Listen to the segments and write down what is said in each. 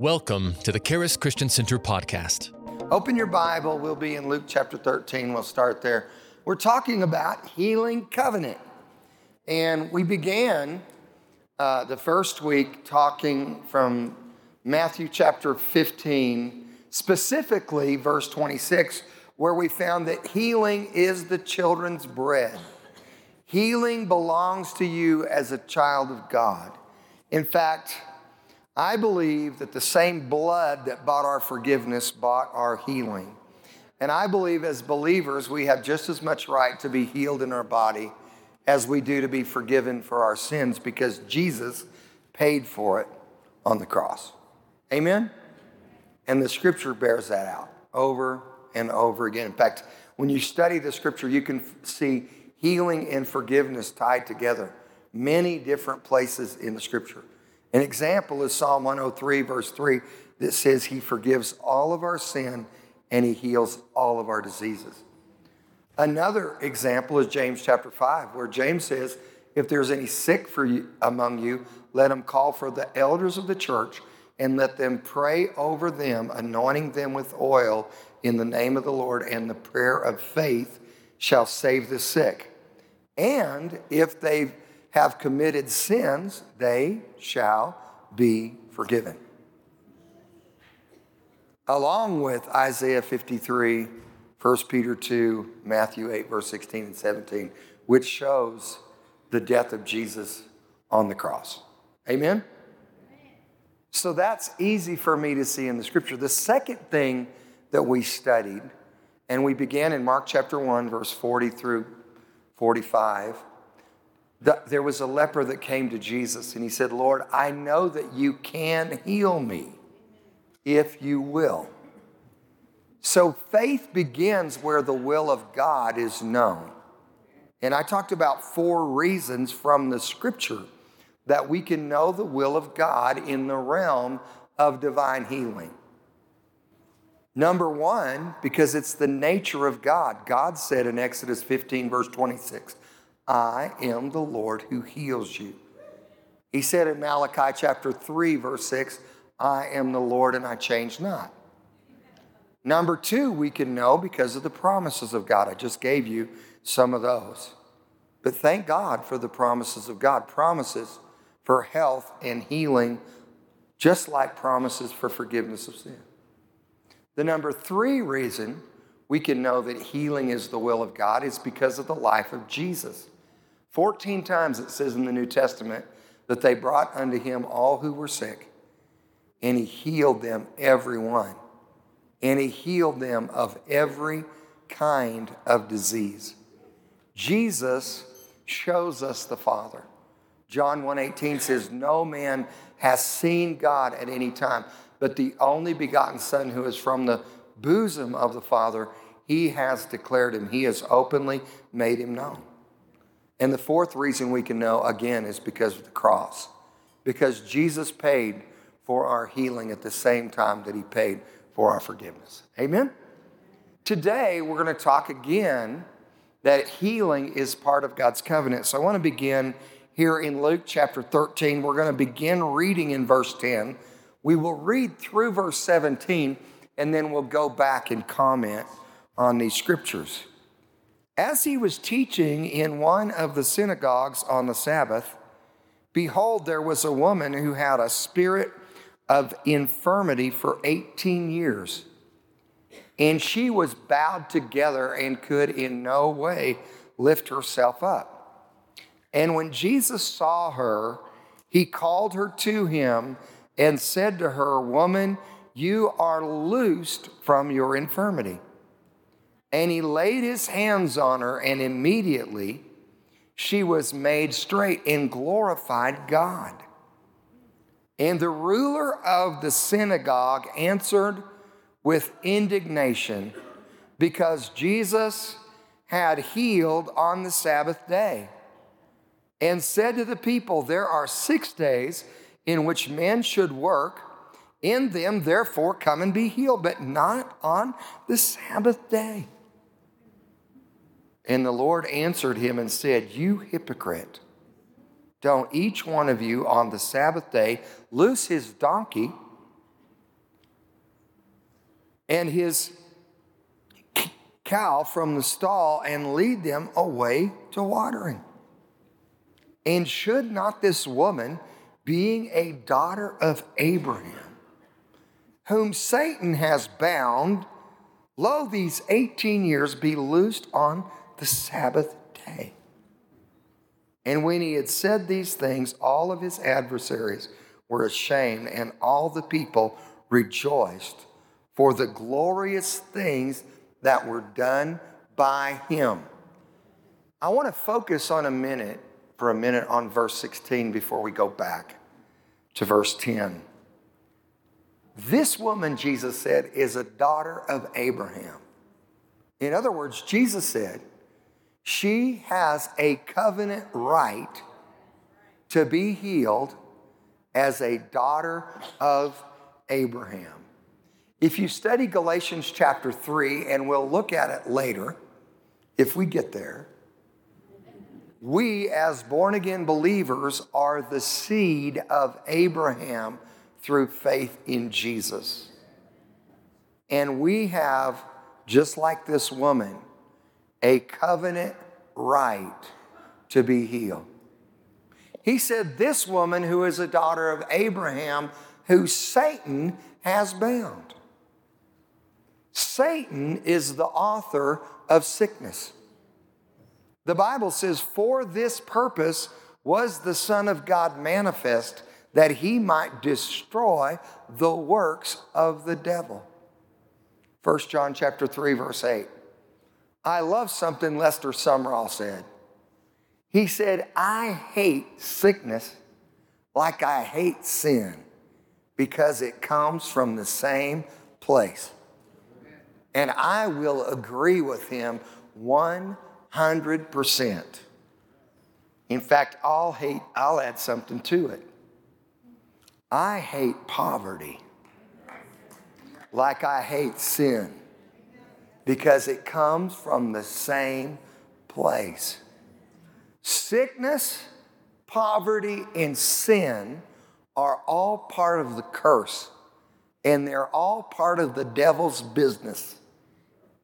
Welcome to the Charis Christian Center podcast. Open your Bible. We'll be in Luke chapter 13. We'll start there. We're talking about healing covenant. And we began uh, the first week talking from Matthew chapter 15, specifically verse 26, where we found that healing is the children's bread. Healing belongs to you as a child of God. In fact, I believe that the same blood that bought our forgiveness bought our healing. And I believe as believers, we have just as much right to be healed in our body as we do to be forgiven for our sins because Jesus paid for it on the cross. Amen? And the scripture bears that out over and over again. In fact, when you study the scripture, you can see healing and forgiveness tied together many different places in the scripture. An example is Psalm 103, verse 3, that says, He forgives all of our sin and He heals all of our diseases. Another example is James chapter 5, where James says, If there's any sick for you, among you, let them call for the elders of the church and let them pray over them, anointing them with oil in the name of the Lord, and the prayer of faith shall save the sick. And if they have committed sins, they shall be forgiven. Along with Isaiah 53, 1 Peter 2, Matthew 8, verse 16 and 17, which shows the death of Jesus on the cross. Amen? So that's easy for me to see in the scripture. The second thing that we studied, and we began in Mark chapter 1, verse 40 through 45. The, there was a leper that came to Jesus and he said, Lord, I know that you can heal me if you will. So faith begins where the will of God is known. And I talked about four reasons from the scripture that we can know the will of God in the realm of divine healing. Number one, because it's the nature of God. God said in Exodus 15, verse 26, I am the Lord who heals you. He said in Malachi chapter 3, verse 6, I am the Lord and I change not. Number two, we can know because of the promises of God. I just gave you some of those. But thank God for the promises of God promises for health and healing, just like promises for forgiveness of sin. The number three reason we can know that healing is the will of God is because of the life of Jesus. 14 times it says in the New Testament that they brought unto him all who were sick, and he healed them, every one. And he healed them of every kind of disease. Jesus shows us the Father. John 1:18 says, "No man has seen God at any time, but the only begotten Son who is from the bosom of the Father, he has declared him. He has openly made him known." And the fourth reason we can know, again, is because of the cross. Because Jesus paid for our healing at the same time that he paid for our forgiveness. Amen? Today, we're going to talk again that healing is part of God's covenant. So I want to begin here in Luke chapter 13. We're going to begin reading in verse 10. We will read through verse 17, and then we'll go back and comment on these scriptures. As he was teaching in one of the synagogues on the Sabbath, behold, there was a woman who had a spirit of infirmity for 18 years. And she was bowed together and could in no way lift herself up. And when Jesus saw her, he called her to him and said to her, Woman, you are loosed from your infirmity. And he laid his hands on her, and immediately she was made straight and glorified God. And the ruler of the synagogue answered with indignation because Jesus had healed on the Sabbath day and said to the people, There are six days in which men should work. In them, therefore, come and be healed, but not on the Sabbath day. And the Lord answered him and said, You hypocrite, don't each one of you on the Sabbath day loose his donkey and his cow from the stall and lead them away to watering. And should not this woman, being a daughter of Abraham, whom Satan has bound, lo, these 18 years be loosed on the Sabbath day? And when he had said these things, all of his adversaries were ashamed, and all the people rejoiced for the glorious things that were done by him. I want to focus on a minute, for a minute, on verse 16 before we go back to verse 10. This woman, Jesus said, is a daughter of Abraham. In other words, Jesus said, she has a covenant right to be healed as a daughter of Abraham. If you study Galatians chapter 3, and we'll look at it later if we get there, we as born again believers are the seed of Abraham through faith in Jesus. And we have, just like this woman, a covenant right to be healed. He said, This woman who is a daughter of Abraham, who Satan has bound. Satan is the author of sickness. The Bible says, For this purpose was the Son of God manifest, that he might destroy the works of the devil. 1 John chapter 3, verse 8. I love something Lester Sumrall said. He said, I hate sickness like I hate sin because it comes from the same place. And I will agree with him 100%. In fact, I'll hate, I'll add something to it. I hate poverty like I hate sin because it comes from the same place. Sickness, poverty, and sin are all part of the curse, and they're all part of the devil's business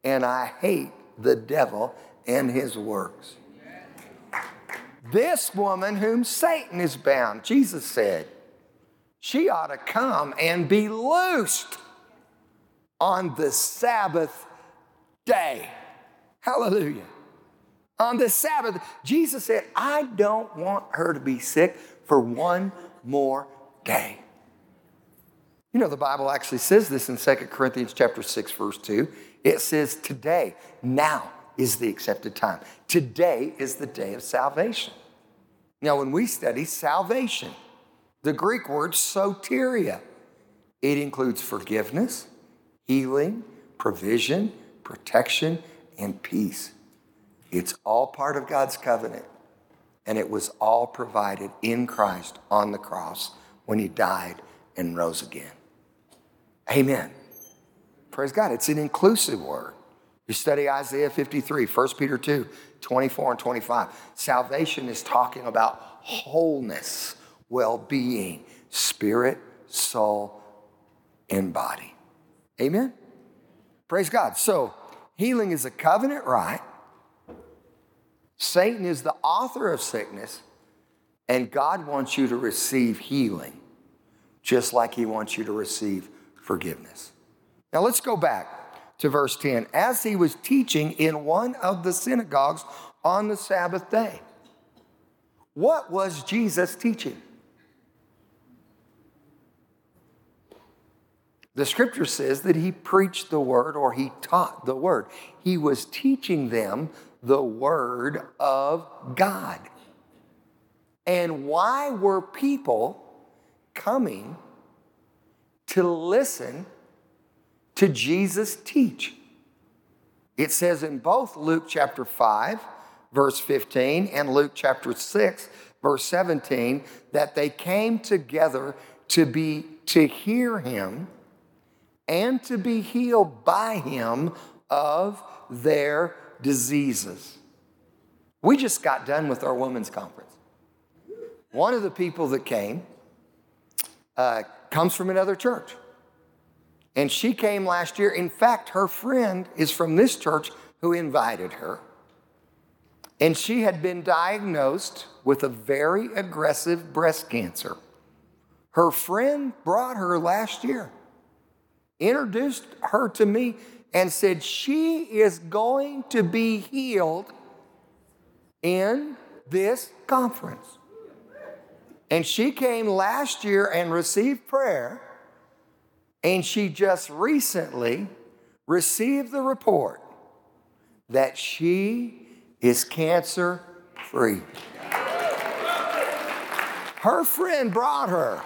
and I hate the devil and his works. This woman whom Satan is bound, Jesus said, she ought to come and be loosed on the Sabbath day. Hallelujah. On the Sabbath, Jesus said, I don't want her to be sick for one more day. You know, the Bible actually says this in 2 Corinthians chapter 6, verse 2. It says, Today, now is the accepted time. Today is the day of salvation. Now, when we study salvation, the Greek word soteria, it includes forgiveness, healing, provision, protection, and peace. It's all part of God's covenant, and it was all provided in Christ on the cross when he died and rose again. Amen. Praise God. It's an inclusive word. You study Isaiah 53, 1 Peter 2, 24 and 25. Salvation is talking about wholeness, well being, spirit, soul, and body. Amen? Praise God. So, healing is a covenant right. Satan is the author of sickness, and God wants you to receive healing just like he wants you to receive forgiveness. Now let's go back to verse 10. As he was teaching in one of the synagogues on the Sabbath day, what was Jesus teaching? The scripture says that he preached the word or he taught the word. He was teaching them the word of God. And why were people coming to listen to Jesus teach. It says in both Luke chapter 5, verse 15, and Luke chapter 6, verse 17, that they came together to be to hear him and to be healed by him of their diseases. We just got done with our women's conference. One of the people that came uh, comes from another church. And she came last year. In fact, her friend is from this church who invited her. And she had been diagnosed with a very aggressive breast cancer. Her friend brought her last year, introduced her to me, and said, She is going to be healed in this conference. And she came last year and received prayer, and she just recently received the report that she is cancer free. Her friend brought her.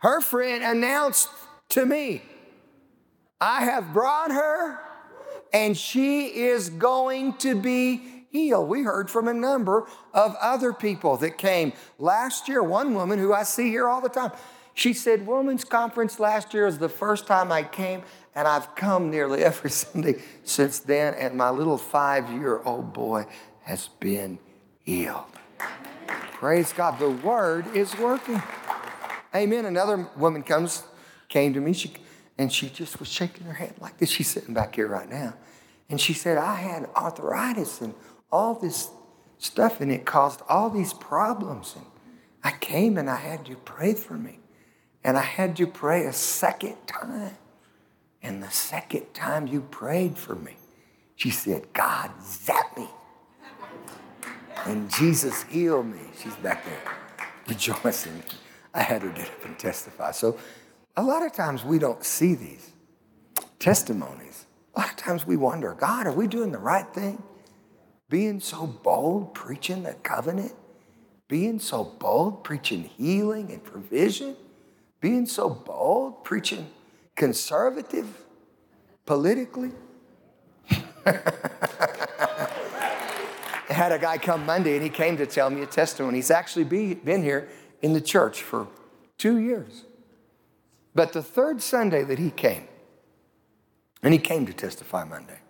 Her friend announced to me, I have brought her, and she is going to be healed. We heard from a number of other people that came last year. One woman who I see here all the time, she said, Women's Conference last year is the first time I came, and I've come nearly every Sunday since then, and my little five year old boy has been healed. Praise God. The word is working. Amen. Another woman comes, came to me, she, and she just was shaking her head like this. She's sitting back here right now. And she said, I had arthritis and all this stuff, and it caused all these problems. And I came and I had you pray for me. And I had you pray a second time. And the second time you prayed for me, she said, God zapped me. And Jesus healed me. She's back there rejoicing. I had her get up and testify. So a lot of times we don't see these testimonies. A lot of times we wonder, God, are we doing the right thing? being so bold preaching the covenant, being so bold preaching healing and provision, being so bold preaching conservative politically. I had a guy come Monday and he came to tell me a testimony. He's actually be, been here in the church for two years. But the third Sunday that he came, and he came to testify Monday,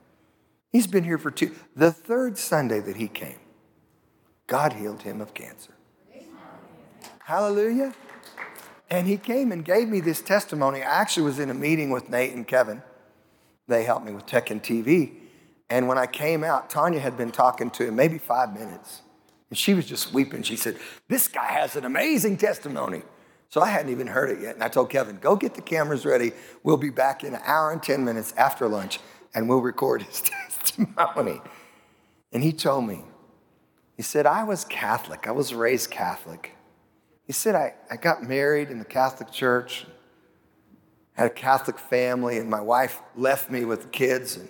He's been here for two. The third Sunday that he came, God healed him of cancer. Hallelujah. And he came and gave me this testimony. I actually was in a meeting with Nate and Kevin. They helped me with tech and TV. And when I came out, Tanya had been talking to him maybe five minutes. And she was just weeping. She said, This guy has an amazing testimony. So I hadn't even heard it yet. And I told Kevin, Go get the cameras ready. We'll be back in an hour and 10 minutes after lunch and we'll record his testimony. And he told me, he said, I was Catholic. I was raised Catholic. He said, I, I got married in the Catholic Church, had a Catholic family, and my wife left me with the kids, and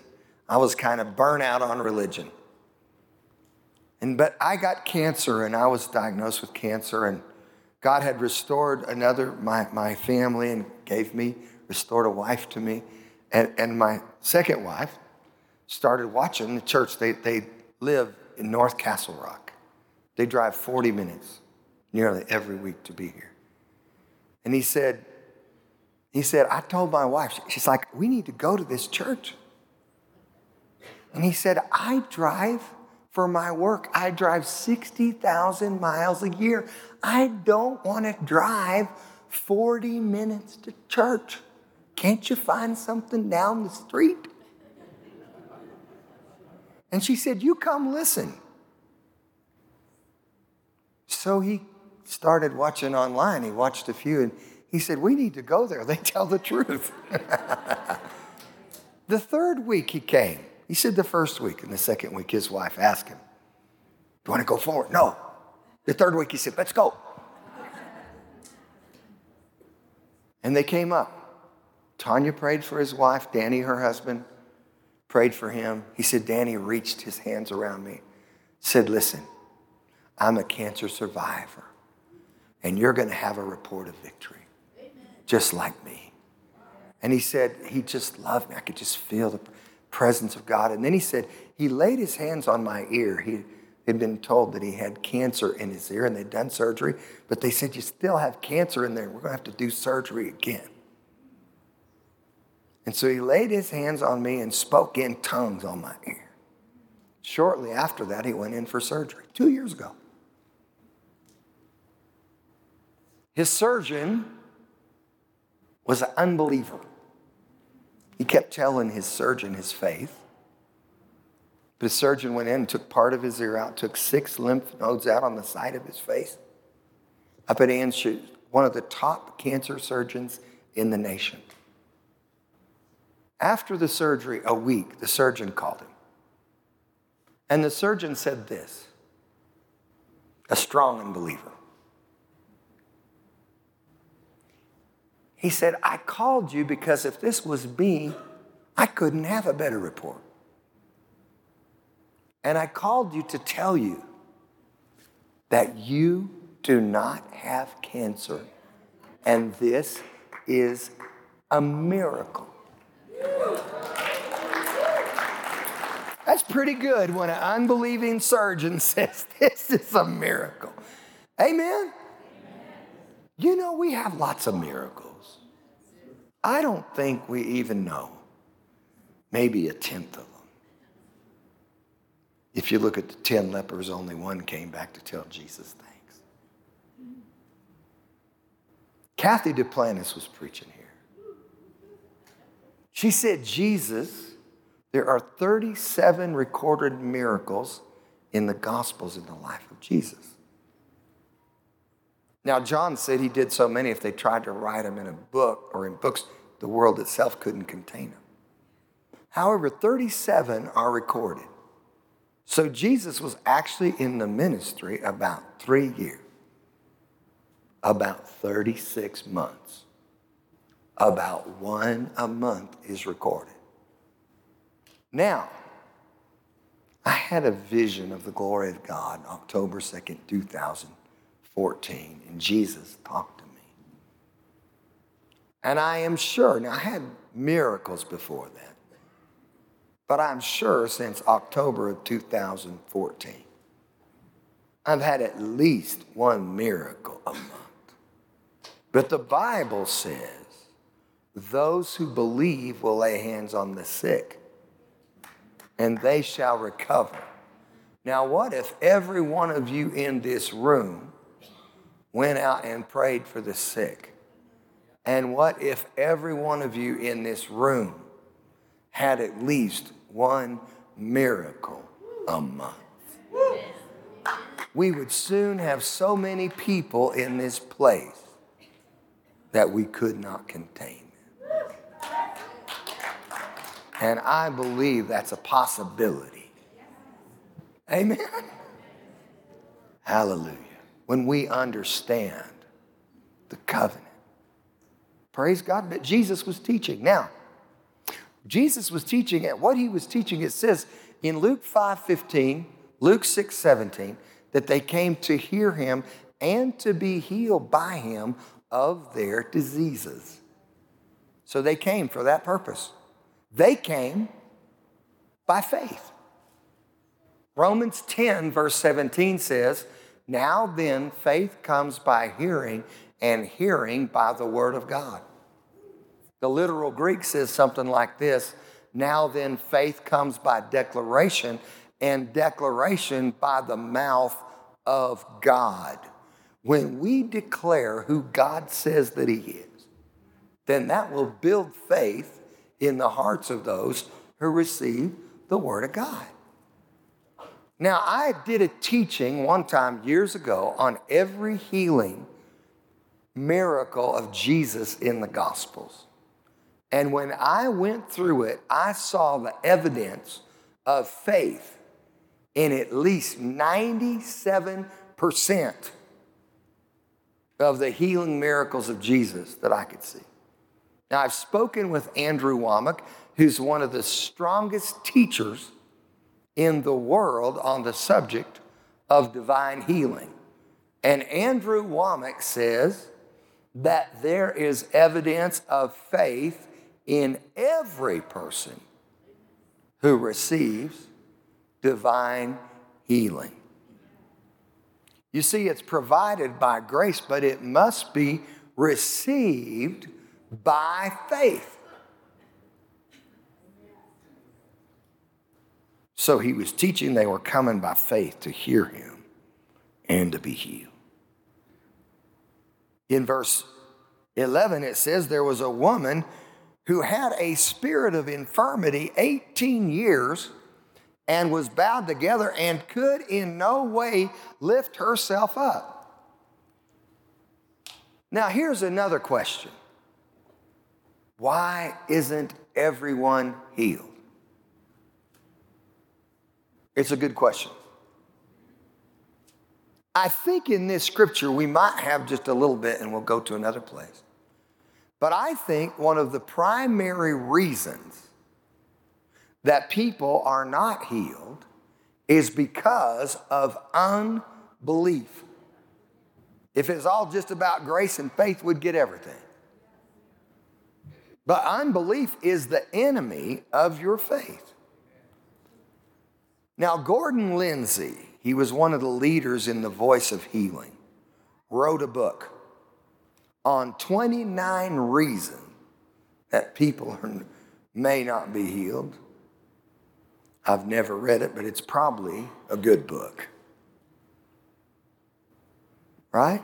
I was kind of burnt out on religion. And but I got cancer and I was diagnosed with cancer, and God had restored another, my, my family, and gave me, restored a wife to me. And, and my second wife started watching the church. They, they live in North Castle Rock. They drive 40 minutes nearly every week to be here. And he said, he said, I told my wife, she's like, we need to go to this church. And he said, I drive for my work. I drive 60,000 miles a year. I don't want to drive 40 minutes to church. Can't you find something down the street? And she said, You come listen. So he started watching online. He watched a few and he said, We need to go there. They tell the truth. the third week he came. He said the first week, and the second week his wife asked him, Do you want to go forward? No. The third week he said, Let's go. And they came up. Tanya prayed for his wife, Danny, her husband, prayed for him. He said, Danny reached his hands around me, said, Listen, I'm a cancer survivor, and you're going to have a report of victory, just like me. And he said, He just loved me. I could just feel the presence of God. And then he said, He laid his hands on my ear. He had been told that he had cancer in his ear, and they'd done surgery, but they said, You still have cancer in there. We're going to have to do surgery again. And so he laid his hands on me and spoke in tongues on my ear. Shortly after that, he went in for surgery, two years ago. His surgeon was an unbeliever. He kept telling his surgeon his faith. But the surgeon went in and took part of his ear out, took six lymph nodes out on the side of his face. Up at Anschutz, one of the top cancer surgeons in the nation. After the surgery, a week, the surgeon called him. And the surgeon said this a strong unbeliever. He said, I called you because if this was me, I couldn't have a better report. And I called you to tell you that you do not have cancer. And this is a miracle. That's pretty good when an unbelieving surgeon says this is a miracle. Amen? You know, we have lots of miracles. I don't think we even know maybe a tenth of them. If you look at the 10 lepers, only one came back to tell Jesus thanks. Kathy Duplantis was preaching here. She said, Jesus, there are 37 recorded miracles in the Gospels in the life of Jesus. Now, John said he did so many, if they tried to write them in a book or in books, the world itself couldn't contain them. However, 37 are recorded. So Jesus was actually in the ministry about three years, about 36 months about one a month is recorded. Now, I had a vision of the glory of God October 2nd, 2014, and Jesus talked to me. And I am sure, now I had miracles before that, but I'm sure since October of 2014, I've had at least one miracle a month. But the Bible says, those who believe will lay hands on the sick, and they shall recover. Now, what if every one of you in this room went out and prayed for the sick? And what if every one of you in this room had at least one miracle a month? We would soon have so many people in this place that we could not contain. Them. And I believe that's a possibility. Amen. Hallelujah. When we understand the covenant. Praise God. But Jesus was teaching. Now, Jesus was teaching at what he was teaching, it says in Luke 5 15, Luke 6 17, that they came to hear him and to be healed by him of their diseases. So they came for that purpose. They came by faith. Romans 10, verse 17 says, Now then, faith comes by hearing, and hearing by the word of God. The literal Greek says something like this Now then, faith comes by declaration, and declaration by the mouth of God. When we declare who God says that He is, then that will build faith in the hearts of those who receive the Word of God. Now, I did a teaching one time years ago on every healing miracle of Jesus in the Gospels. And when I went through it, I saw the evidence of faith in at least 97% of the healing miracles of Jesus that I could see. Now, I've spoken with Andrew Wommack, who's one of the strongest teachers in the world on the subject of divine healing. And Andrew Wommack says that there is evidence of faith in every person who receives divine healing. You see, it's provided by grace, but it must be received by faith. So he was teaching they were coming by faith to hear him and to be healed. In verse 11, it says there was a woman who had a spirit of infirmity 18 years and was bowed together and could in no way lift herself up. Now, here's another question Why isn't everyone healed? It's a good question. I think in this scripture we might have just a little bit, and we'll go to another place. But I think one of the primary reasons that people are not healed is because of unbelief. If it's all just about grace and faith, we'd get everything. But unbelief is the enemy of your faith. Now, Gordon Lindsay, he was one of the leaders in the voice of healing, wrote a book on 29 reasons that people may not be healed. I've never read it, but it's probably a good book. Right?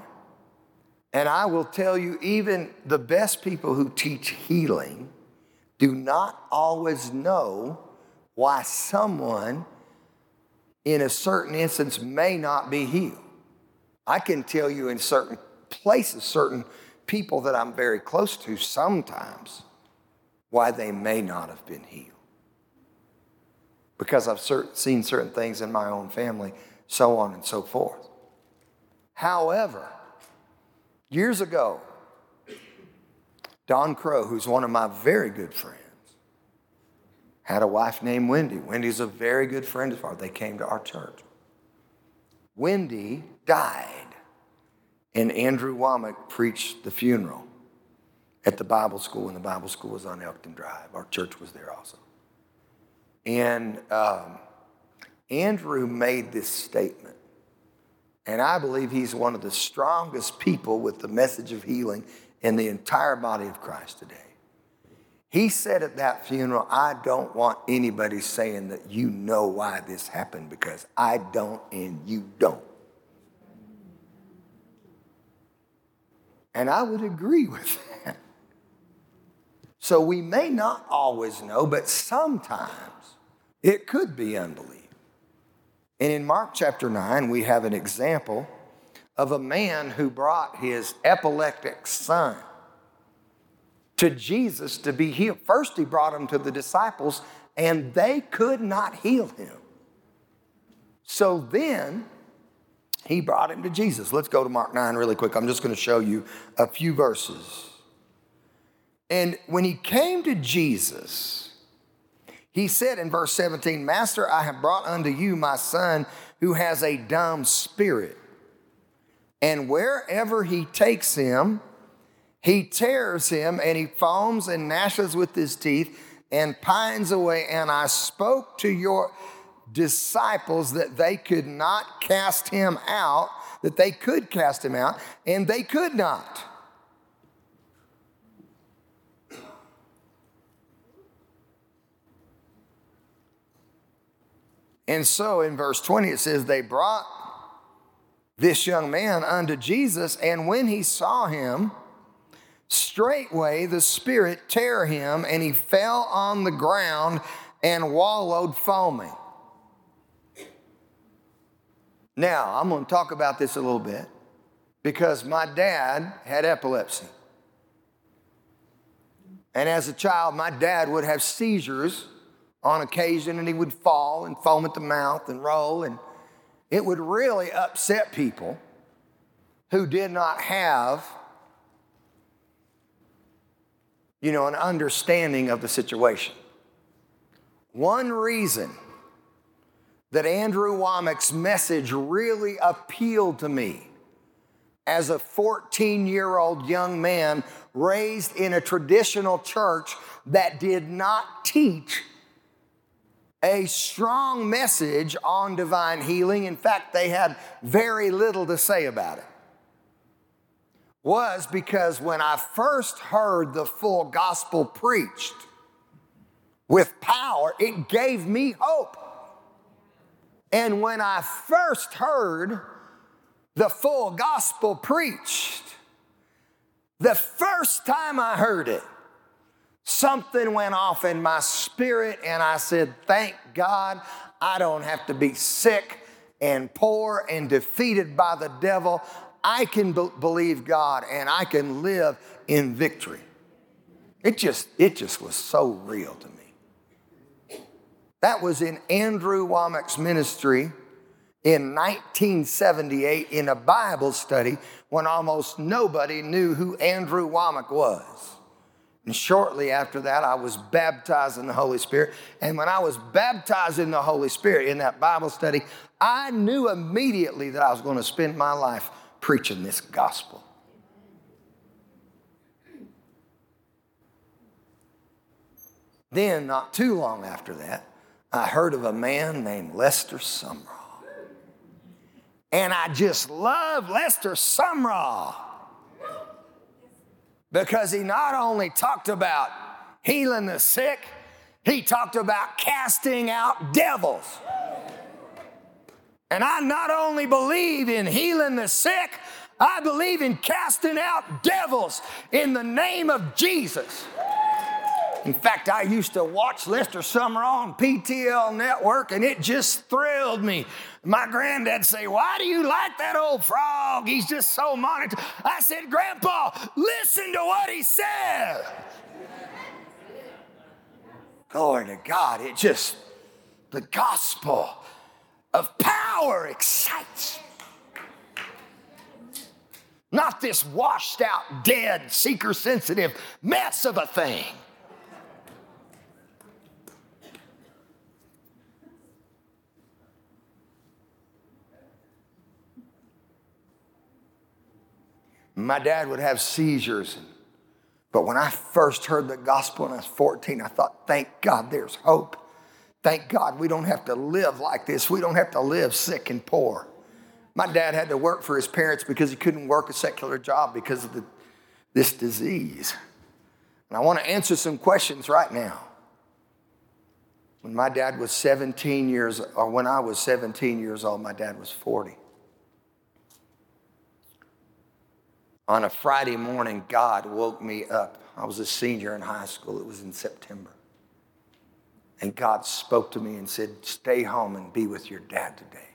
And I will tell you, even the best people who teach healing do not always know why someone in a certain instance may not be healed. I can tell you in certain places, certain people that I'm very close to sometimes why they may not have been healed. Because I've seen certain things in my own family, so on and so forth. However, years ago, Don Krow, who's one of my very good friends, had a wife named Wendy. Wendy's a very good friend of ours. They came to our church. Wendy died and Andrew Wommack preached the funeral at the Bible school, and the Bible school was on Elkton Drive. Our church was there also. And um, Andrew made this statement, and I believe he's one of the strongest people with the message of healing in the entire body of Christ today. He said at that funeral, I don't want anybody saying that you know why this happened because I don't and you don't. And I would agree with that. So we may not always know, but sometimes it could be unbelief. And in Mark chapter 9, we have an example of a man who brought his epileptic son to Jesus to be healed. First, he brought him to the disciples, and they could not heal him. So then he brought him to Jesus. Let's go to Mark 9 really quick. I'm just going to show you a few verses. And when he came to Jesus, he said in verse 17, Master, I have brought unto you my son who has a dumb spirit. And wherever he takes him, he tears him and he foams and gnashes with his teeth and pines away. And I spoke to your disciples that they could not cast him out, that they could cast him out, and they could not. And so in verse 20 it says, They brought this young man unto Jesus, and when he saw him, straightway the Spirit tear him, and he fell on the ground and wallowed foaming. Now, I'm going to talk about this a little bit because my dad had epilepsy. And as a child, my dad would have seizures on occasion and he would fall and foam at the mouth and roll. And it would really upset people who did not have, you know, an understanding of the situation. One reason that Andrew Wommack's message really appealed to me as a 14 year old young man raised in a traditional church that did not teach a strong message on divine healing. In fact, they had very little to say about it. Was because when I first heard the full gospel preached with power, it gave me hope. And when I first heard the full gospel preached, the first time I heard it, something went off in my spirit, and I said, Thank God I don't have to be sick and poor and defeated by the devil. I can be- believe God and I can live in victory. It just, it just was so real to me. That was in Andrew Wommack's ministry in 1978 in a Bible study when almost nobody knew who Andrew Wommack was. And shortly after that, I was baptized in the Holy Spirit. And when I was baptized in the Holy Spirit in that Bible study, I knew immediately that I was going to spend my life preaching this gospel. Then, not too long after that, I heard of a man named Lester Sumrall. And I just love Lester Sumrall because he not only talked about healing the sick, he talked about casting out devils. And I not only believe in healing the sick, I believe in casting out devils in the name of Jesus. In fact, I used to watch Lester Sumrall on PTL Network, and it just thrilled me. My granddad say, "Why do you like that old frog? He's just so monotone." I said, "Grandpa, listen to what he said." Glory to God! It just the gospel of power excites. Not this washed out, dead, seeker sensitive mess of a thing. My dad would have seizures. But when I first heard the gospel when I was 14, I thought, thank God there's hope. Thank God we don't have to live like this. We don't have to live sick and poor. My dad had to work for his parents because he couldn't work a secular job because of the, this disease. And I want to answer some questions right now. When my dad was 17 years, or when I was 17 years old, my dad was 40. On a Friday morning, God woke me up. I was a senior in high school, it was in September. And God spoke to me and said, Stay home and be with your dad today.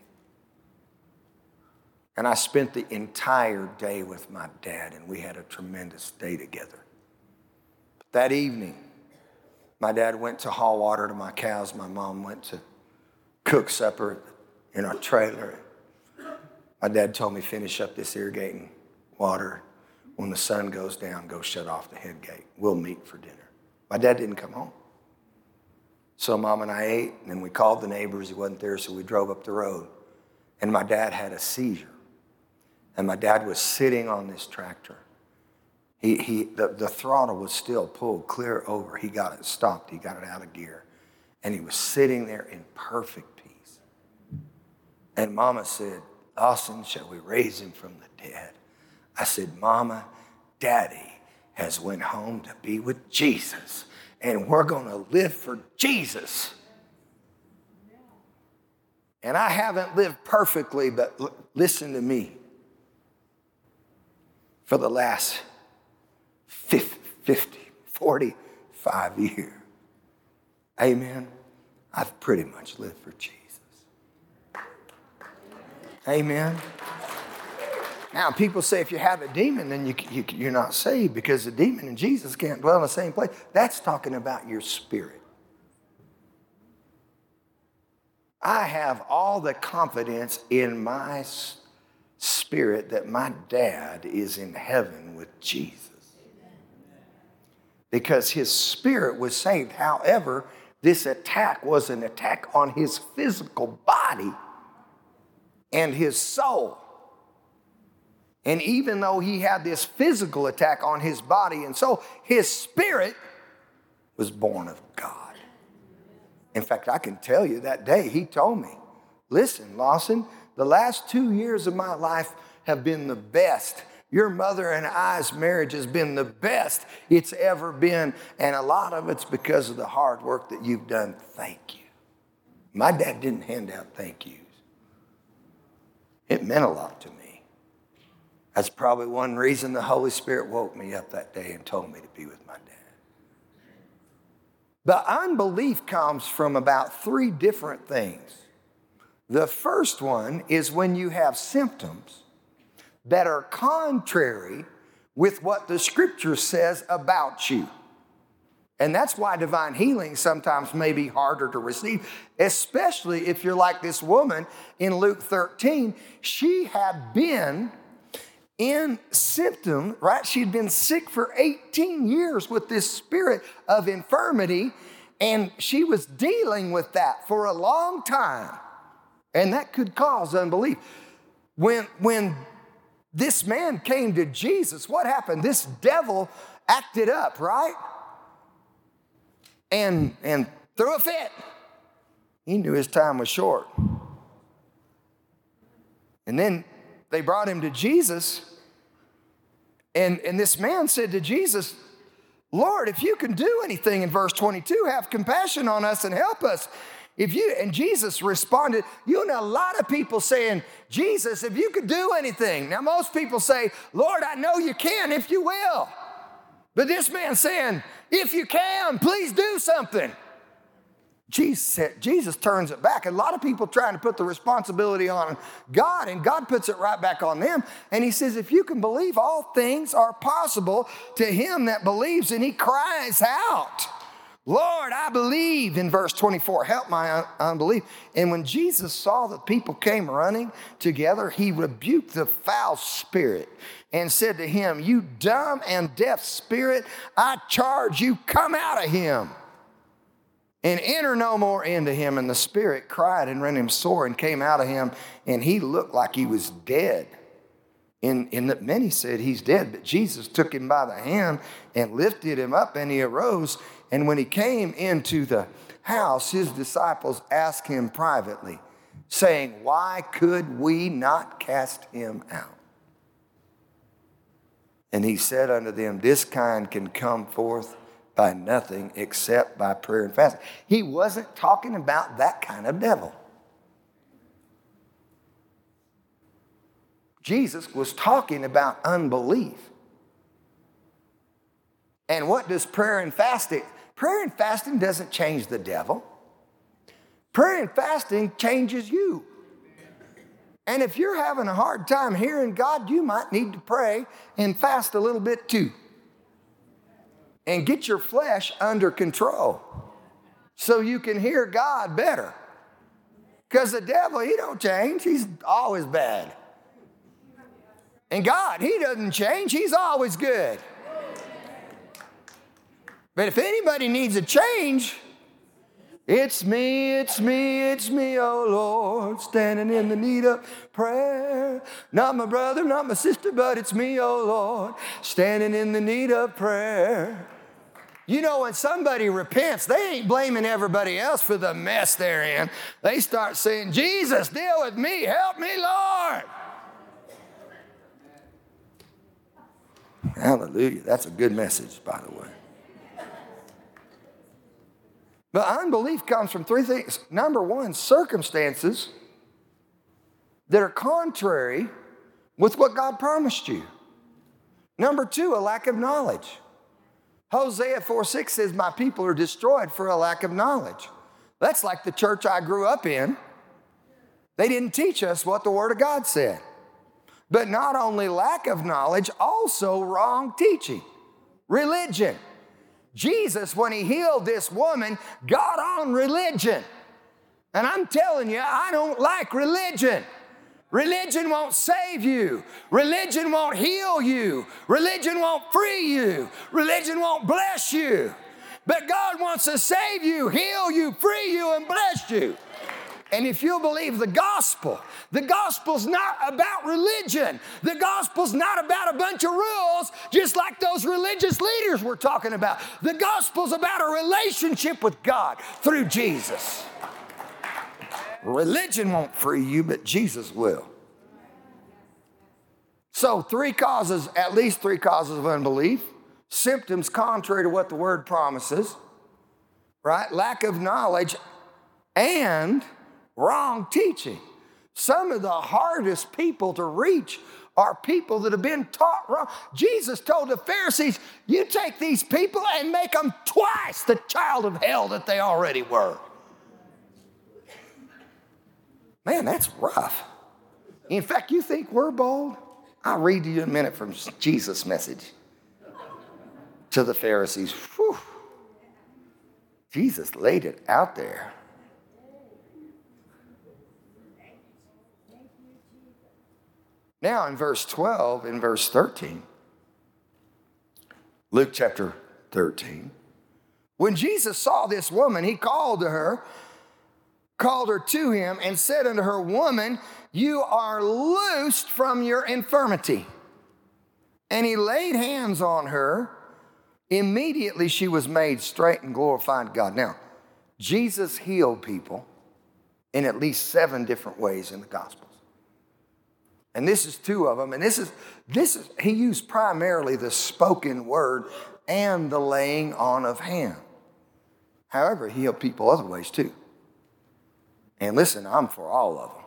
And I spent the entire day with my dad, and we had a tremendous day together. But that evening, my dad went to haul water to my cows. My mom went to cook supper in our trailer. My dad told me, finish up this irrigating water. When the sun goes down, go shut off the head gate. We'll meet for dinner. My dad didn't come home. So mom and I ate, and then we called the neighbors. He wasn't there, so we drove up the road. And my dad had a seizure. And my dad was sitting on this tractor. He, he, the, the throttle was still pulled clear over. He got it stopped. He got it out of gear. And he was sitting there in perfect peace. And mama said, Lawson, shall we raise him from the dead? I said, Mama, Daddy has went home to be with Jesus, and we're going to live for Jesus. And I haven't lived perfectly, but l- listen to me. For the last 50, 50 45 years, amen, I've pretty much lived for Jesus. Amen. Now, people say if you have a demon, then you, you, you're not saved because the demon and Jesus can't dwell in the same place. That's talking about your spirit. I have all the confidence in my spirit that my dad is in heaven with Jesus. Because his spirit was saved. However, this attack was an attack on his physical body and his soul. And even though he had this physical attack on his body and so his spirit was born of God. In fact, I can tell you that day he told me, listen, Lawson, the last two years of my life have been the best. Your mother and I's marriage has been the best it's ever been. And a lot of it's because of the hard work that you've done. Thank you. My dad didn't hand out thank yous, it meant a lot to me. That's probably one reason the Holy Spirit woke me up that day and told me to be with my dad. The unbelief comes from about three different things. The first one is when you have symptoms that are contrary with what the scripture says about you. And that's why divine healing sometimes may be harder to receive, especially if you're like this woman in Luke 13. She had been in symptom, right? She'd been sick for 18 years with this spirit of infirmity, and she was dealing with that for a long time. And that could cause unbelief. When, when this man came to Jesus, what happened? This devil acted up, right? And, and threw a fit. He knew his time was short. And then they brought him to Jesus. And, and this man said to Jesus, Lord, if you can do anything in verse 22, have compassion on us and help us. If you and Jesus responded, you know a lot of people saying, Jesus, if you could do anything. Now, most people say, Lord, I know you can if you will. But this man saying, if you can, please do something. Jesus, Jesus turns it back. A lot of people trying to put the responsibility on God, and God puts it right back on them. And He says, If you can believe, all things are possible to him that believes. And he cries out, Lord, I believe in verse 24, help my unbelief. And when Jesus saw that people came running together, he rebuked the foul spirit and said to him, You dumb and deaf spirit, I charge you, come out of him and enter no more into him. And the spirit cried and rent him sore and came out of him, and he looked like he was dead. And, that many said he's dead, but Jesus took him by the hand and lifted him up, and he arose. And when he came into the house, his disciples asked him privately, saying, Why could we not cast him out? And he said unto them, This kind can come forth by nothing except by prayer and fasting. He wasn't talking about that kind of devil. Jesus was talking about unbelief. And what does prayer and fasting? Prayer and fasting doesn't change the devil. Prayer and fasting changes you. And if you're having a hard time hearing God, you might need to pray and fast a little bit too and get your flesh under control so you can hear God better. Because the devil, he don't change. He's always bad. And God, he doesn't change. He's always good. But if anybody needs a change, it's me, it's me, it's me, oh Lord, standing in the need of prayer. Not my brother, not my sister, but it's me, oh Lord, standing in the need of prayer. You know, when somebody repents, they ain't blaming everybody else for the mess they're in. They start saying, Jesus, deal with me, help me, Lord. Hallelujah. That's a good message, by the way. But unbelief comes from three things. Number one, circumstances that are contrary with what God promised you. Number two, a lack of knowledge. Hosea 4 6 says, My people are destroyed for a lack of knowledge. That's like the church I grew up in. They didn't teach us what the Word of God said. But not only lack of knowledge, also wrong teaching, religion. Jesus, when he healed this woman, got on religion. And I'm telling you, I don't like religion. Religion won't save you. Religion won't heal you. Religion won't free you. Religion won't bless you. But God wants to save you, heal you, free you, and bless you. And if you believe the gospel, the gospel's not about religion. The gospel's not about a bunch of rules, just like those religious leaders we're talking about. The gospel's about a relationship with God through Jesus. Religion won't free you, but Jesus will. So, three causes, at least three causes of unbelief symptoms contrary to what the word promises, right? Lack of knowledge and wrong teaching. Some of the hardest people to reach are people that have been taught wrong. Jesus told the Pharisees, You take these people and make them twice the child of hell that they already were. Man, that's rough. In fact, you think we're bold? I'll read you a minute from Jesus' message to the Pharisees. Whew. Jesus laid it out there. Now, in verse 12, in verse 13, Luke chapter 13, when Jesus saw this woman, he called to her, called her to him, and said unto her, Woman, you are loosed from your infirmity. And he laid hands on her. Immediately she was made straight and glorified God. Now, Jesus healed people in at least seven different ways in the Gospels. And this is two of them. And this is, this is, he used primarily the spoken word and the laying on of hand. However, he healed people other ways too. And listen, I'm for all of them.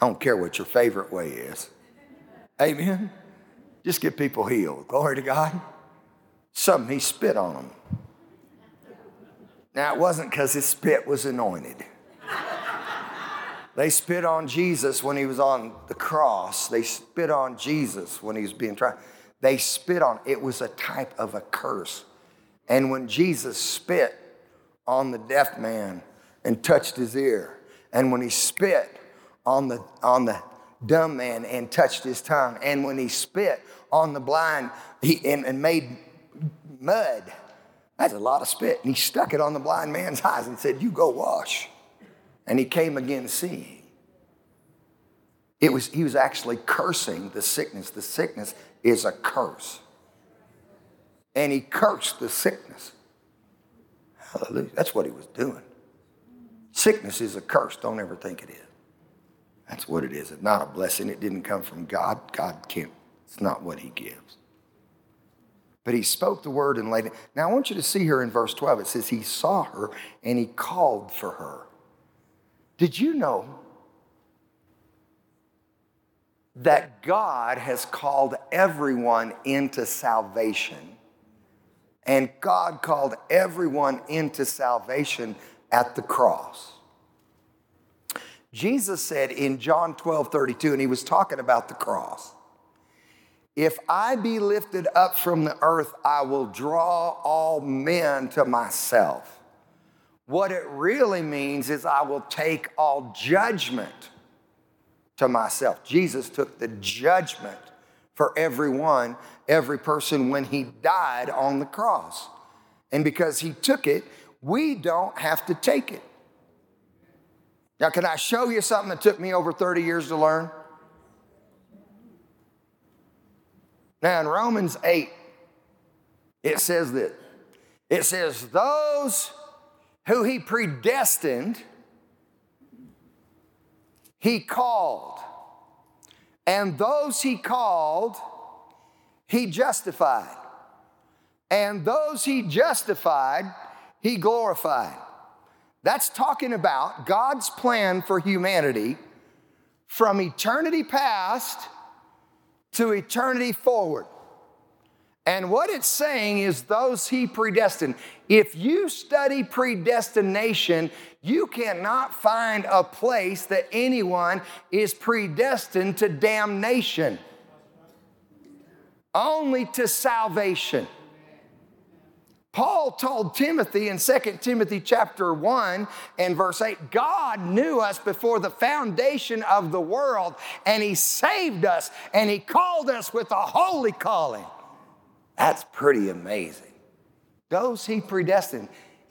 I don't care what your favorite way is. Amen. Just get people healed. Glory to God. Something he spit on them. Now, it wasn't because his spit was anointed. They spit on Jesus when he was on the cross. They spit on Jesus when he was being tried. They spit on, it was a type of a curse. And when Jesus spit on the deaf man and touched his ear, and when he spit on the, on the dumb man and touched his tongue, and when he spit on the blind he, and, and made mud, that's a lot of spit. And he stuck it on the blind man's eyes and said, You go wash and he came again seeing. It was, he was actually cursing the sickness. The sickness is a curse. And he cursed the sickness. Hallelujah. That's what he was doing. Sickness is a curse. Don't ever think it is. That's what it is. It's not a blessing. It didn't come from God. God can't, it's not what he gives. But he spoke the word and laid it. Now I want you to see here in verse 12. It says, He saw her and he called for her. Did you know that God has called everyone into salvation? And God called everyone into salvation at the cross. Jesus said in John 12 32, and he was talking about the cross If I be lifted up from the earth, I will draw all men to myself. What it really means is I will take all judgment to myself. Jesus took the judgment for everyone, every person when he died on the cross. And because he took it, we don't have to take it. Now, can I show you something that took me over 30 years to learn? Now, in Romans 8, it says that it says, Those who he predestined, he called. And those he called, he justified. And those he justified, he glorified. That's talking about God's plan for humanity from eternity past to eternity forward. And what it's saying is those he predestined. If you study predestination, you cannot find a place that anyone is predestined to damnation, only to salvation. Paul told Timothy in 2 Timothy chapter 1 and verse 8, God knew us before the foundation of the world, and he saved us, and he called us with a holy calling. That's pretty amazing. Those he predestined,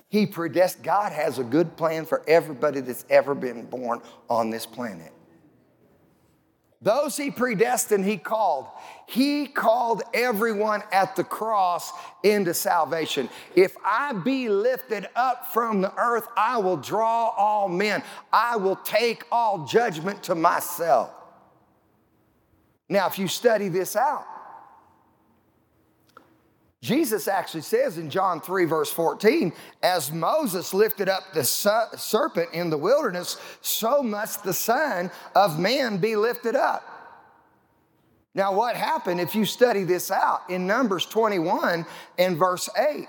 he predestined. God has a good plan for everybody that's ever been born on this planet. Those he predestined, he called. He called everyone at the cross into salvation. If I be lifted up from the earth, I will draw all men. I will take all judgment to myself. Now, if you study this out, Jesus actually says in John 3, verse 14, as Moses lifted up the serpent in the wilderness, so must the Son of Man be lifted up. Now, what happened if you study this out in Numbers 21 and verse 8?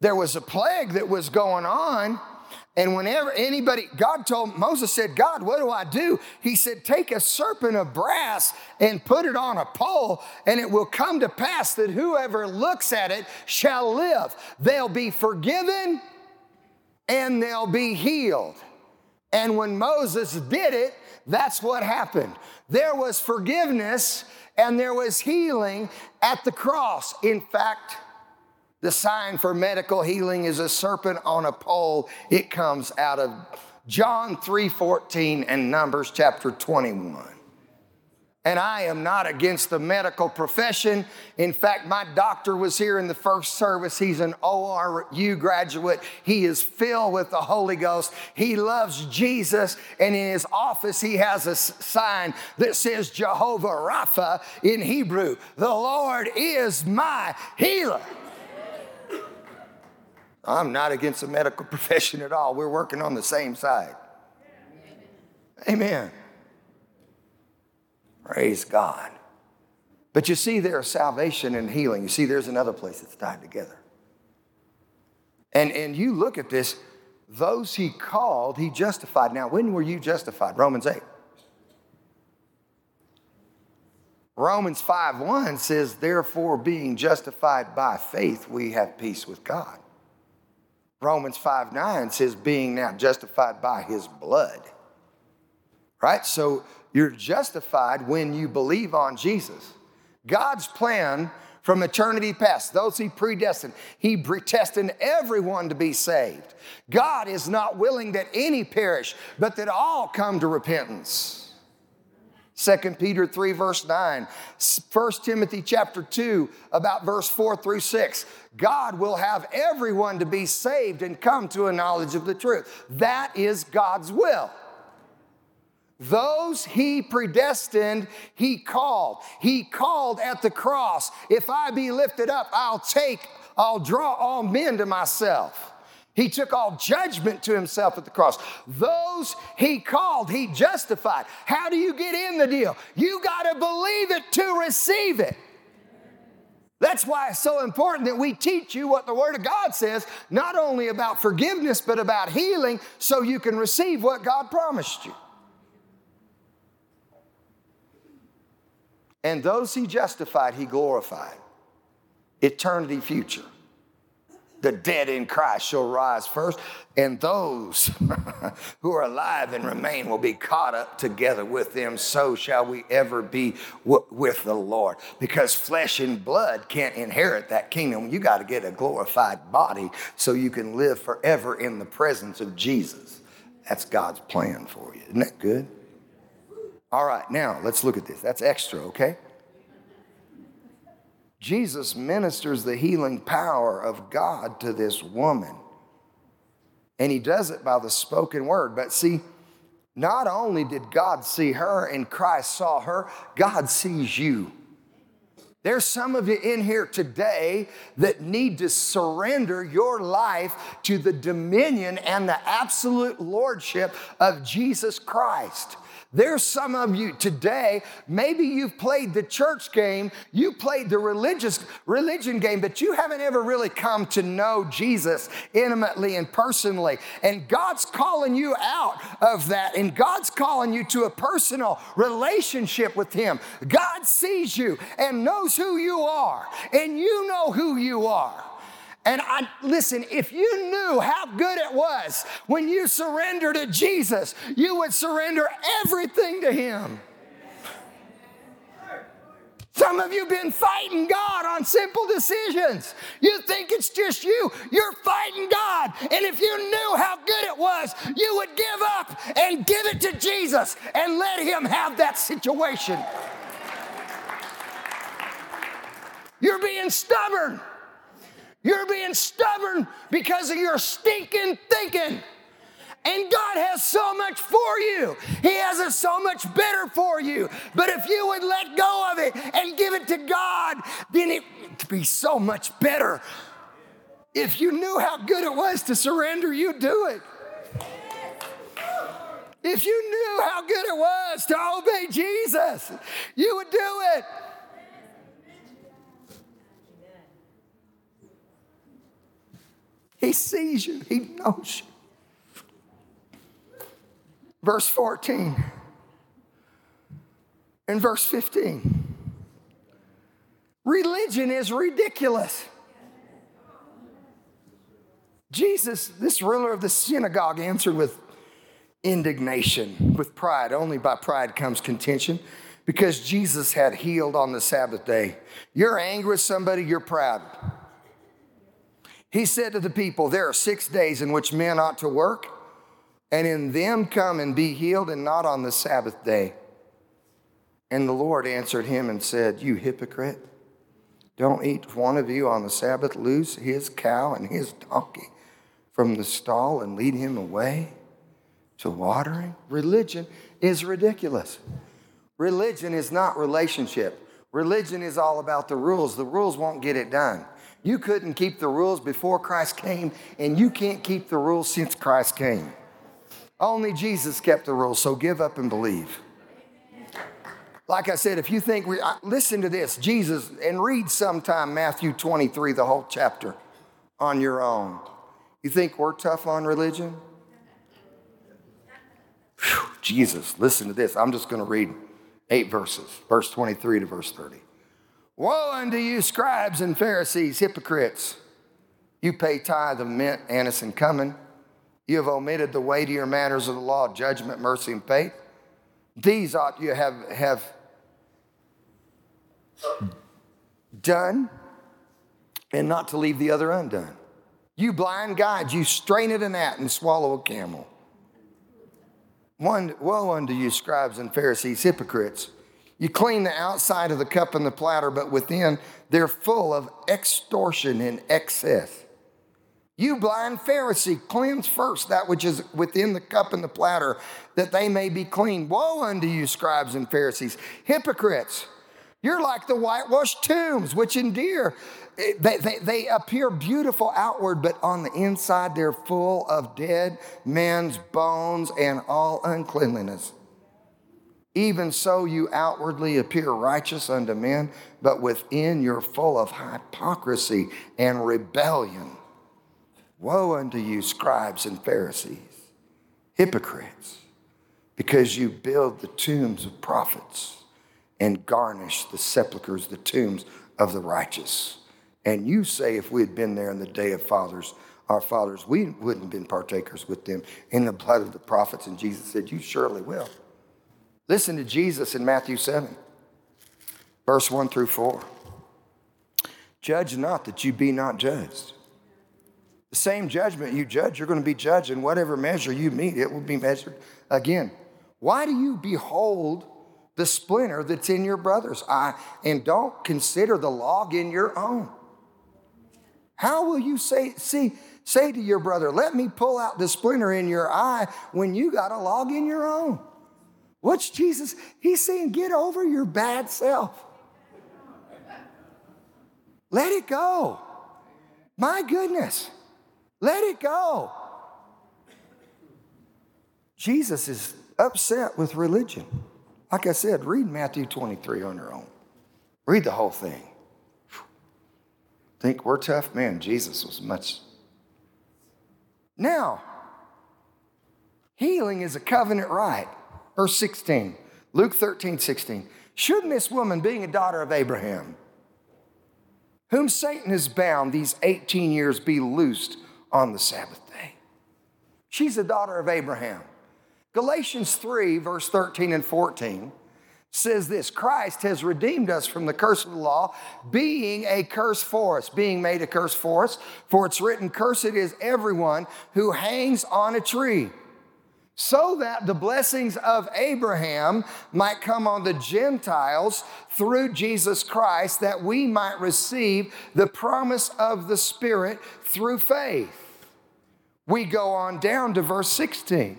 There was a plague that was going on and whenever anybody, God told Moses, said, God, what do I do? He said, Take a serpent of brass and put it on a pole, and it will come to pass that whoever looks at it shall live. They'll be forgiven and they'll be healed. And when Moses did it, that's what happened. There was forgiveness and there was healing at the cross. In fact, the sign for medical healing is a serpent on a pole. It comes out of John 3:14 and Numbers chapter 21. And I am not against the medical profession. In fact, my doctor was here in the first service. He's an ORU graduate. He is filled with the Holy Ghost. He loves Jesus. And in his office, he has a sign that says Jehovah Rapha in Hebrew. The Lord is my healer. I'm not against the medical profession at all. We're working on the same side. Amen. Praise God. But you see, there's salvation and healing. You see, there's another place that's tied together. And, and you look at this, those he called, he justified. Now, when were you justified? Romans 8. Romans 5 1 says, Therefore, being justified by faith, we have peace with God. Romans 5 9 says, being now justified by his blood. Right? So you're justified when you believe on Jesus. God's plan from eternity past, those he predestined, he predestined everyone to be saved. God is not willing that any perish, but that all come to repentance. 2 Peter 3, verse 9, 1 Timothy chapter 2, about verse 4 through 6. God will have everyone to be saved and come to a knowledge of the truth. That is God's will. Those he predestined, he called. He called at the cross. If I be lifted up, I'll take, I'll draw all men to myself. He took all judgment to himself at the cross. Those he called, he justified. How do you get in the deal? You got to believe it to receive it. That's why it's so important that we teach you what the Word of God says, not only about forgiveness, but about healing, so you can receive what God promised you. And those he justified, he glorified. Eternity future the dead in Christ shall rise first, and those who are alive and remain will be caught up together with them. So shall we ever be w- with the Lord. Because flesh and blood can't inherit that kingdom. You got to get a glorified body so you can live forever in the presence of Jesus. That's God's plan for you. Isn't that good? All right, now let's look at this. That's extra, okay? Jesus ministers the healing power of God to this woman. And he does it by the spoken word. But see, not only did God see her and Christ saw her, God sees you. There's some of you in here today that need to surrender your life to the dominion and the absolute lordship of Jesus Christ. There's some of you today, maybe you've played the church game, you played the religious religion game, but you haven't ever really come to know Jesus intimately and personally. And God's calling you out of that, and God's calling you to a personal relationship with Him. God sees you and knows who you are, and you know who you are. And I listen, if you knew how good it was when you surrender to Jesus, you would surrender everything to Him. Some of you have been fighting God on simple decisions. You think it's just you. You're fighting God. And if you knew how good it was, you would give up and give it to Jesus and let Him have that situation. You're being stubborn. You're being stubborn because of your stinking thinking. And God has so much for you. He has it so much better for you. But if you would let go of it and give it to God, then it would be so much better. If you knew how good it was to surrender, you'd do it. If you knew how good it was to obey Jesus, you would do it. He sees you, He knows you. Verse 14 and verse 15. Religion is ridiculous. Jesus, this ruler of the synagogue, answered with indignation, with pride. Only by pride comes contention because Jesus had healed on the Sabbath day. You're angry with somebody, you're proud. He said to the people, There are six days in which men ought to work, and in them come and be healed, and not on the Sabbath day. And the Lord answered him and said, You hypocrite, don't each one of you on the Sabbath loose his cow and his donkey from the stall and lead him away to watering? Religion is ridiculous. Religion is not relationship. Religion is all about the rules. The rules won't get it done. You couldn't keep the rules before Christ came, and you can't keep the rules since Christ came. Only Jesus kept the rules, so give up and believe. Like I said, if you think we listen to this, Jesus, and read sometime Matthew 23, the whole chapter on your own. You think we're tough on religion? Whew, Jesus, listen to this. I'm just going to read eight verses, verse 23 to verse 30. Woe unto you, scribes and Pharisees, hypocrites! You pay tithe of mint, anise, and cumin. You have omitted the weightier matters of the law, judgment, mercy, and faith. These ought you have, have done, and not to leave the other undone. You blind guides, you strain at a gnat and swallow a camel. One, woe unto you, scribes and Pharisees, hypocrites! You clean the outside of the cup and the platter, but within they're full of extortion and excess. You blind Pharisee, cleanse first that which is within the cup and the platter, that they may be clean. Woe unto you, scribes and Pharisees, hypocrites! You're like the whitewashed tombs, which endear. They, they, they, appear beautiful outward, but on the inside they're full of dead men's bones and all uncleanliness. Even so, you outwardly appear righteous unto men, but within you're full of hypocrisy and rebellion. Woe unto you, scribes and Pharisees, hypocrites, because you build the tombs of prophets and garnish the sepulchres, the tombs of the righteous. And you say, if we had been there in the day of fathers, our fathers, we wouldn't have been partakers with them in the blood of the prophets. And Jesus said, You surely will. Listen to Jesus in Matthew 7, verse 1 through 4. Judge not that you be not judged. The same judgment you judge, you're going to be judged, and whatever measure you meet, it will be measured again. Why do you behold the splinter that's in your brother's eye and don't consider the log in your own? How will you say, see, say to your brother, let me pull out the splinter in your eye when you got a log in your own? What's Jesus? He's saying, get over your bad self. Let it go. My goodness. Let it go. Jesus is upset with religion. Like I said, read Matthew 23 on your own. Read the whole thing. Think we're tough? Man, Jesus was much. Now, healing is a covenant right. Verse 16, Luke 13, 16. Shouldn't this woman, being a daughter of Abraham, whom Satan has bound these 18 years, be loosed on the Sabbath day? She's a daughter of Abraham. Galatians 3, verse 13 and 14 says this Christ has redeemed us from the curse of the law, being a curse for us, being made a curse for us. For it's written, Cursed is everyone who hangs on a tree so that the blessings of Abraham might come on the Gentiles through Jesus Christ, that we might receive the promise of the Spirit through faith. We go on down to verse 16.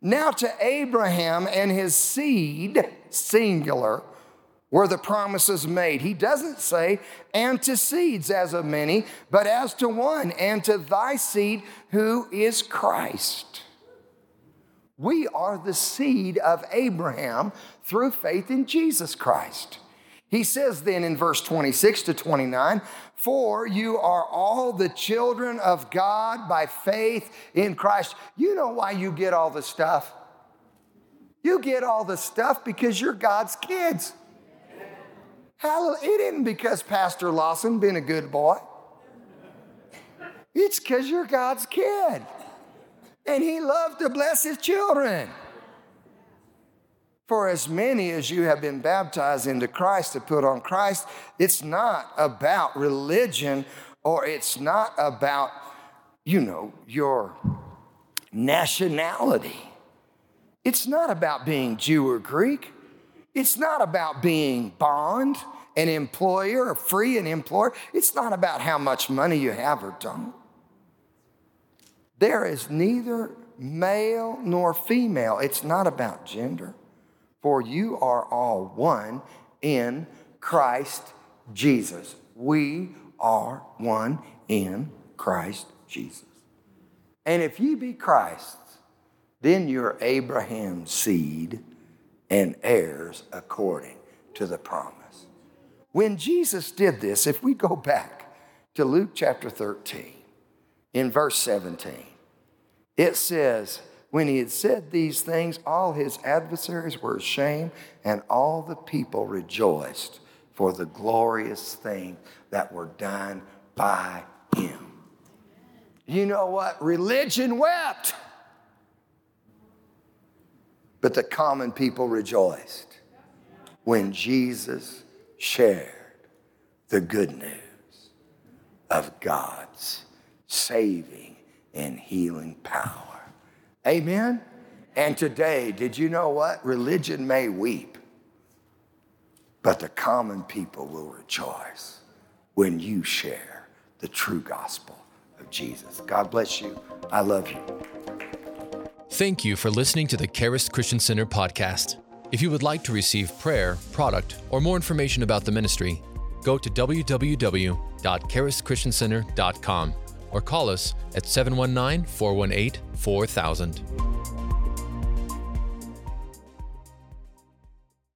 Now to Abraham and his seed, singular, were the promises made. He doesn't say, and to seeds as of many, but as to one, and to thy seed who is Christ. We are the seed of Abraham through faith in Jesus Christ. He says then in verse 26 to 29, For you are all the children of God by faith in Christ. You know why you get all the stuff? You get all the stuff because you're God's kids. It isn't because Pastor Lawson been a good boy. It's because you're God's kid and he loved to bless his children. For as many as you have been baptized into Christ to put on Christ, it's not about religion or it's not about, you know, your nationality. It's not about being Jew or Greek. It's not about being bond, an employer, or free, an employer. It's not about how much money you have or don't. There is neither male nor female. It's not about gender. For you are all one in Christ Jesus. We are one in Christ Jesus. And if you be Christ's, then you're Abraham's seed and heirs according to the promise. When Jesus did this, if we go back to Luke chapter 13, in verse 17, it says, when he had said these things, all his adversaries were ashamed, and all the people rejoiced for the glorious thing that were done by him. You know what? Religion wept, but the common people rejoiced when Jesus shared the good news of God's saving and healing power. Amen? And today, did you know what? Religion may weep, but the common people will rejoice when you share the true gospel of Jesus. God bless you. I love you. Thank you for listening to the Charis Christian Center podcast. If you would like to receive prayer, product, or more information about the ministry, go to www.charischristiancenter.com or call us at 719 418 4000.